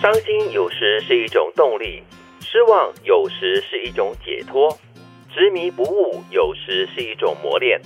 伤心有时是一种动力，失望有时是一种解脱，执迷不悟有时是一种磨练。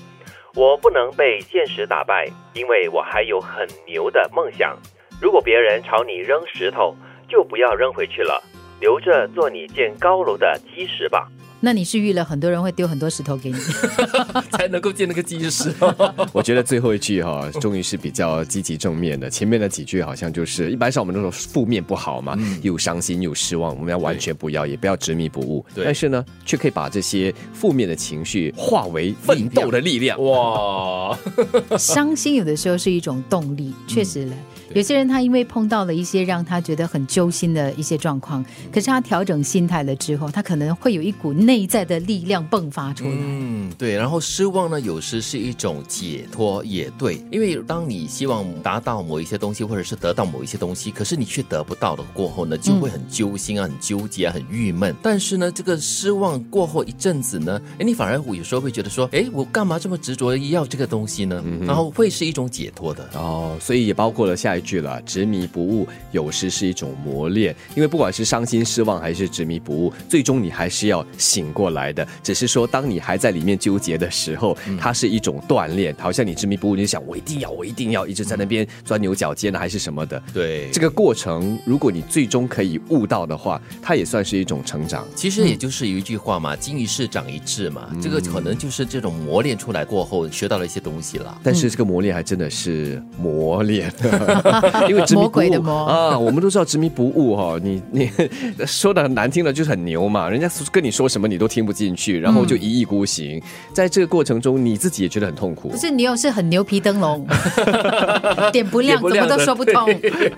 我不能被现实打败，因为我还有很牛的梦想。如果别人朝你扔石头，就不要扔回去了，留着做你建高楼的基石吧。那你是遇了很多人会丢很多石头给你，才能够见那个基石。我觉得最后一句哈，终于是比较积极正面的。前面那几句好像就是一般上我们都说负面不好嘛，又伤心又失望，我们要完全不要，也不要执迷不悟。但是呢，却可以把这些负面的情绪化为奋斗的力量。哇，伤心有的时候是一种动力，确实嘞。有些人他因为碰到了一些让他觉得很揪心的一些状况，可是他调整心态了之后，他可能会有一股内在的力量迸发出来。嗯，对。然后失望呢，有时是一种解脱，也对。因为当你希望达到某一些东西，或者是得到某一些东西，可是你却得不到的过后呢，就会很揪心啊，很纠结啊，很郁闷。但是呢，这个失望过后一阵子呢，哎，你反而有时候会觉得说，哎，我干嘛这么执着要这个东西呢？然后会是一种解脱的。哦，所以也包括了下一。句了，执迷不悟有时是一种磨练，因为不管是伤心失望还是执迷不悟，最终你还是要醒过来的。只是说，当你还在里面纠结的时候，它是一种锻炼。好像你执迷不悟，你就想我一定要，我一定要一直在那边钻牛角尖呢，还是什么的。对，这个过程，如果你最终可以悟到的话，它也算是一种成长。其实也就是有一句话嘛，“经一事长一智”嘛，这个可能就是这种磨练出来过后学到了一些东西了。但是这个磨练还真的是磨练。因为执迷不悟啊，我们都知道执迷不悟哈，你你说的很难听的，就是很牛嘛，人家跟你说什么你都听不进去，然后就一意孤行，在这个过程中你自己也觉得很痛苦。不是你又是很牛皮灯笼，点不亮，怎么都说不通。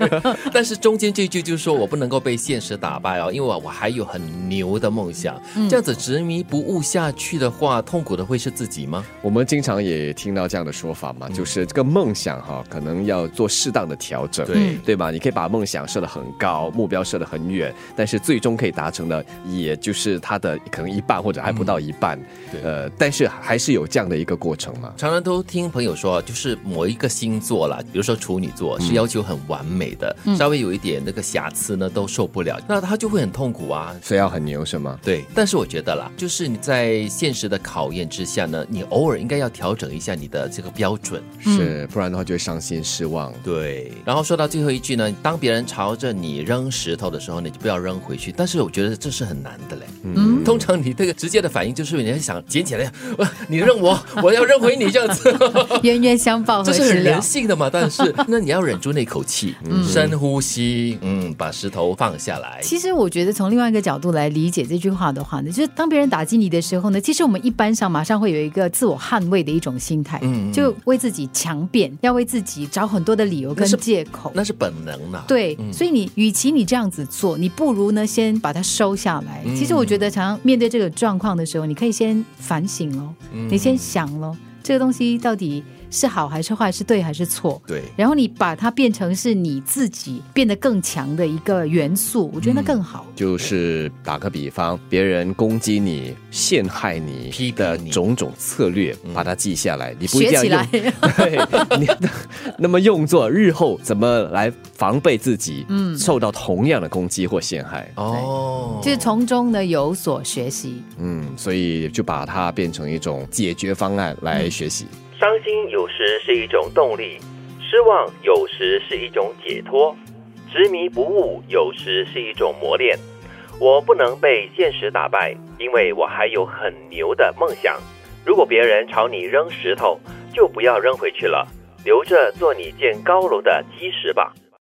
但是中间这句就是说我不能够被现实打败哦，因为我我还有很牛的梦想。这样子执迷不悟下去的话，痛苦的会是自己吗？我们经常也听到这样的说法嘛，就是这个梦想哈，可能要做适当的调整。对对吧？你可以把梦想设得很高，目标设得很远，但是最终可以达成的，也就是它的可能一半或者还不到一半。呃，但是还是有这样的一个过程嘛。常常都听朋友说，就是某一个星座啦，比如说处女座，是要求很完美的，稍微有一点那个瑕疵呢都受不了，那他就会很痛苦啊。所以要很牛是吗？对。但是我觉得啦，就是你在现实的考验之下呢，你偶尔应该要调整一下你的这个标准，是，不然的话就会伤心失望。对。然后说到最后一句呢，当别人朝着你扔石头的时候，你就不要扔回去。但是我觉得这是很难的嘞。嗯，通常你这个直接的反应就是你要想捡起来，你扔我，我要扔回你这样子，冤冤相报这是很人性的嘛。但是 那你要忍住那口气，深呼吸，嗯，把石头放下来。其实我觉得从另外一个角度来理解这句话的话呢，就是当别人打击你的时候呢，其实我们一般上马上会有一个自我捍卫的一种心态，嗯，就为自己强辩，要为自己找很多的理由跟借口，那是本能嘛。对，所以你与其你这样子做，你不如呢先把它收下来。其实我觉得，常常面对这个状况的时候，你可以先反省喽，你先想喽，这个东西到底。是好还是坏？是对还是错？对。然后你把它变成是你自己变得更强的一个元素，我觉得那更好。就是打个比方，别人攻击你、陷害你的种种策略，把它记下来，你不一定要用。对，你那么用作日后怎么来防备自己，嗯，受到同样的攻击或陷害。哦，就是从中呢有所学习。嗯，所以就把它变成一种解决方案来学习。伤心有时是一种动力，失望有时是一种解脱，执迷不悟有时是一种磨练。我不能被现实打败，因为我还有很牛的梦想。如果别人朝你扔石头，就不要扔回去了，留着做你建高楼的基石吧。